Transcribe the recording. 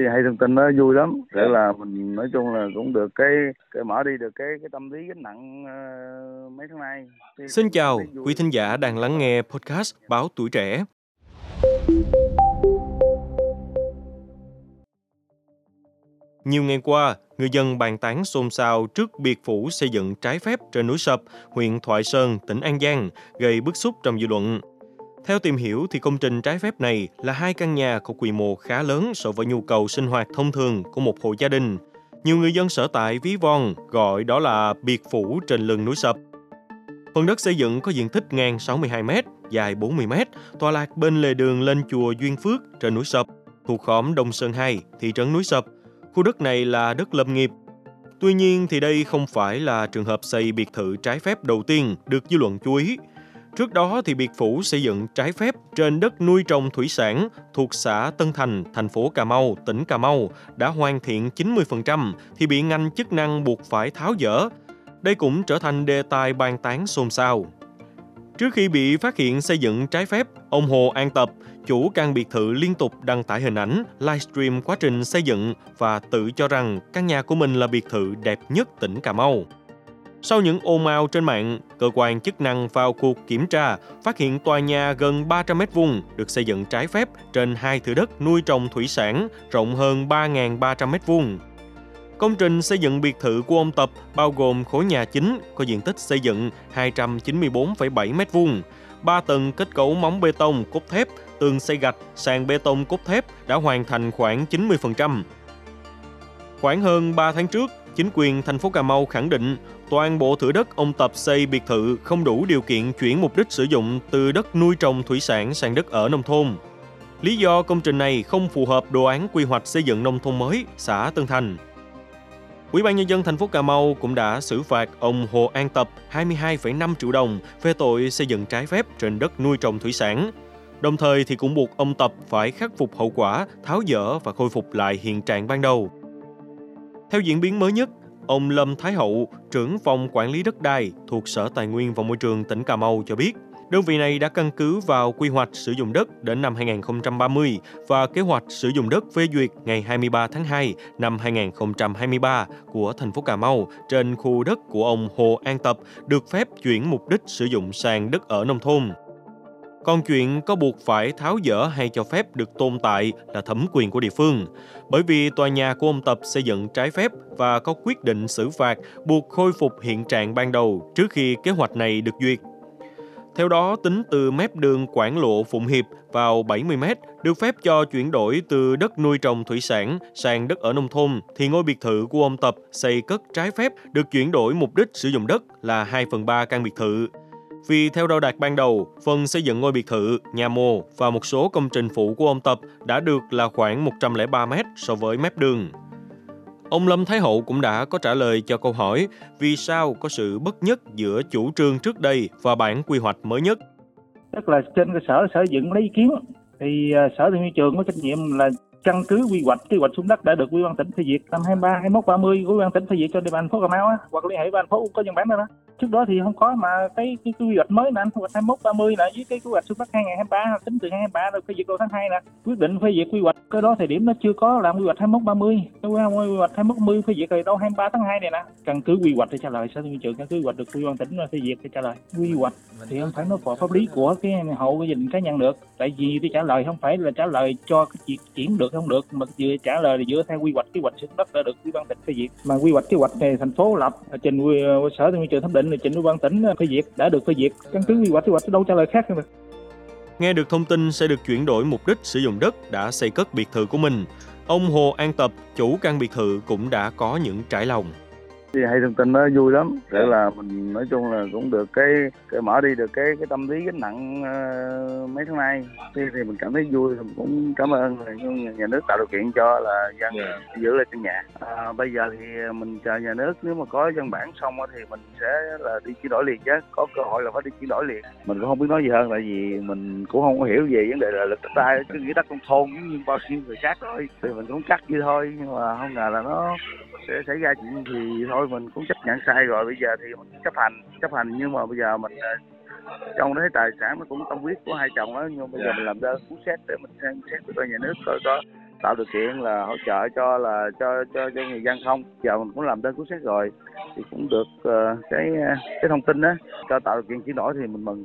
thì hay thông tin nó vui lắm. Để là mình nói chung là cũng được cái cái mở đi được cái cái tâm lý gánh nặng uh, mấy tháng nay. Thì, xin chào quý thính giả đang lắng nghe podcast báo tuổi trẻ. Nhiều ngày qua, người dân bàn tán xôn xao trước biệt phủ xây dựng trái phép trên núi Sập, huyện Thoại Sơn, tỉnh An Giang, gây bức xúc trong dư luận. Theo tìm hiểu thì công trình trái phép này là hai căn nhà có quy mô khá lớn so với nhu cầu sinh hoạt thông thường của một hộ gia đình. Nhiều người dân sở tại ví von gọi đó là biệt phủ trên lưng núi Sập. Phần đất xây dựng có diện tích ngang 62 m, dài 40 m, tọa lạc bên lề đường lên chùa Duyên Phước trên núi Sập, thuộc khóm Đông Sơn 2, thị trấn núi Sập. Khu đất này là đất lâm nghiệp. Tuy nhiên thì đây không phải là trường hợp xây biệt thự trái phép đầu tiên được dư luận chú ý. Trước đó thì biệt phủ xây dựng trái phép trên đất nuôi trồng thủy sản thuộc xã Tân Thành, thành phố Cà Mau, tỉnh Cà Mau đã hoàn thiện 90% thì bị ngành chức năng buộc phải tháo dỡ. Đây cũng trở thành đề tài bàn tán xôn xao. Trước khi bị phát hiện xây dựng trái phép, ông Hồ An Tập, chủ căn biệt thự liên tục đăng tải hình ảnh, livestream quá trình xây dựng và tự cho rằng căn nhà của mình là biệt thự đẹp nhất tỉnh Cà Mau. Sau những ồn ào trên mạng, cơ quan chức năng vào cuộc kiểm tra phát hiện tòa nhà gần 300 m vuông được xây dựng trái phép trên hai thửa đất nuôi trồng thủy sản rộng hơn 3.300 m vuông. Công trình xây dựng biệt thự của ông Tập bao gồm khối nhà chính có diện tích xây dựng 294,7 m2, 3 tầng kết cấu móng bê tông cốt thép, tường xây gạch, sàn bê tông cốt thép đã hoàn thành khoảng 90%. Khoảng hơn 3 tháng trước, chính quyền thành phố Cà Mau khẳng định toàn bộ thửa đất ông Tập xây biệt thự không đủ điều kiện chuyển mục đích sử dụng từ đất nuôi trồng thủy sản sang đất ở nông thôn. Lý do công trình này không phù hợp đồ án quy hoạch xây dựng nông thôn mới xã Tân Thành. Ủy ban nhân dân thành phố Cà Mau cũng đã xử phạt ông Hồ An Tập 22,5 triệu đồng về tội xây dựng trái phép trên đất nuôi trồng thủy sản. Đồng thời thì cũng buộc ông Tập phải khắc phục hậu quả, tháo dỡ và khôi phục lại hiện trạng ban đầu. Theo diễn biến mới nhất, ông Lâm Thái Hậu, trưởng phòng quản lý đất đai thuộc Sở Tài nguyên và Môi trường tỉnh Cà Mau cho biết, đơn vị này đã căn cứ vào quy hoạch sử dụng đất đến năm 2030 và kế hoạch sử dụng đất phê duyệt ngày 23 tháng 2 năm 2023 của thành phố Cà Mau trên khu đất của ông Hồ An Tập được phép chuyển mục đích sử dụng sang đất ở nông thôn. Còn chuyện có buộc phải tháo dỡ hay cho phép được tồn tại là thẩm quyền của địa phương. Bởi vì tòa nhà của ông Tập xây dựng trái phép và có quyết định xử phạt buộc khôi phục hiện trạng ban đầu trước khi kế hoạch này được duyệt. Theo đó, tính từ mép đường Quảng Lộ Phụng Hiệp vào 70 m được phép cho chuyển đổi từ đất nuôi trồng thủy sản sang đất ở nông thôn, thì ngôi biệt thự của ông Tập xây cất trái phép được chuyển đổi mục đích sử dụng đất là 2 phần 3 căn biệt thự. Vì theo đo đạc ban đầu, phần xây dựng ngôi biệt thự, nhà mồ và một số công trình phụ của ông Tập đã được là khoảng 103 mét so với mép đường. Ông Lâm Thái Hậu cũng đã có trả lời cho câu hỏi vì sao có sự bất nhất giữa chủ trương trước đây và bản quy hoạch mới nhất. Tức là trên cơ sở sở dựng lấy ý kiến thì à, sở thượng trường có trách nhiệm là căn cứ quy hoạch quy hoạch xuống đất đã được quy ban tỉnh phê duyệt. Năm 23 21 30 của quy ban tỉnh phê duyệt cho địa bàn phố Cà Mau á hoặc liên hệ với ban phố có văn bản đó, đó. Trước đó thì không có mà cái cái, quy hoạch mới anh quy hoạch 21 30 là với cái quy hoạch xuống đất 2023 tính từ 2023 rồi phê duyệt đầu tháng 2 nè quyết định phê duyệt quy hoạch. Cái đó thời điểm nó chưa có làm quy hoạch 21 30 cái quy hoạch 21 30 phê duyệt rồi đâu 23 tháng 2 này nè. Căn cứ quy hoạch để trả lời sở thượng trưởng căn cứ quy hoạch được quy ban tỉnh phê duyệt để trả lời. Quy hoạch thì không phải nói vào pháp lý của cái hộ gia đình cá nhân được. Tại vì tôi trả lời không phải là trả lời cho cái chuyện chuyển được không được mà vừa trả lời là dựa theo quy hoạch kế hoạch sử dụng đất đã được ủy ban tỉnh phê duyệt. Mà quy hoạch kế hoạch này thành phố lập trình ờ, sở môi trường thẩm định là trình ủy ban tỉnh ờ, phê duyệt đã được phê duyệt. Căn cứ quy hoạch kế hoạch đâu trả lời khác nữa Nghe được thông tin sẽ được chuyển đổi mục đích sử dụng đất đã xây cất biệt thự của mình, ông Hồ An Tập, chủ căn biệt thự cũng đã có những trải lòng thì hay thông tin nó vui lắm. Để là mình nói chung là cũng được cái cái mở đi được cái cái tâm lý gánh nặng uh, mấy tháng nay. Thì, thì mình cảm thấy vui mình cũng cảm ơn nhà, nhà nước tạo điều kiện cho là dân yeah. Dạ. giữ lại căn nhà. À, bây giờ thì mình chờ nhà nước nếu mà có văn bản xong thì mình sẽ là đi chuyển đổi liền chứ. Có cơ hội là phải đi chuyển đổi liền. Mình cũng không biết nói gì hơn tại vì mình cũng không có hiểu về vấn đề là lực đất đai cái nghĩa đất nông thôn giống như bao nhiêu người khác thôi. Thì mình cũng cắt như thôi nhưng mà không ngờ là nó sẽ xảy ra chuyện thì thôi mình cũng chấp nhận sai rồi. Bây giờ thì mình chấp hành chấp hành. Nhưng mà bây giờ mình ờ, trong đấy tài sản nó cũng tâm huyết của hai chồng đó nhưng bây giờ mình làm đơn cứu xét để mình xem xét với nhà nước coi có tạo điều kiện là hỗ trợ cho là cho cho cho người dân không. Giờ mình cũng làm đơn cứu xét rồi thì cũng được uh, cái cái thông tin đó cho tạo điều kiện chuyển đổi thì mình mừng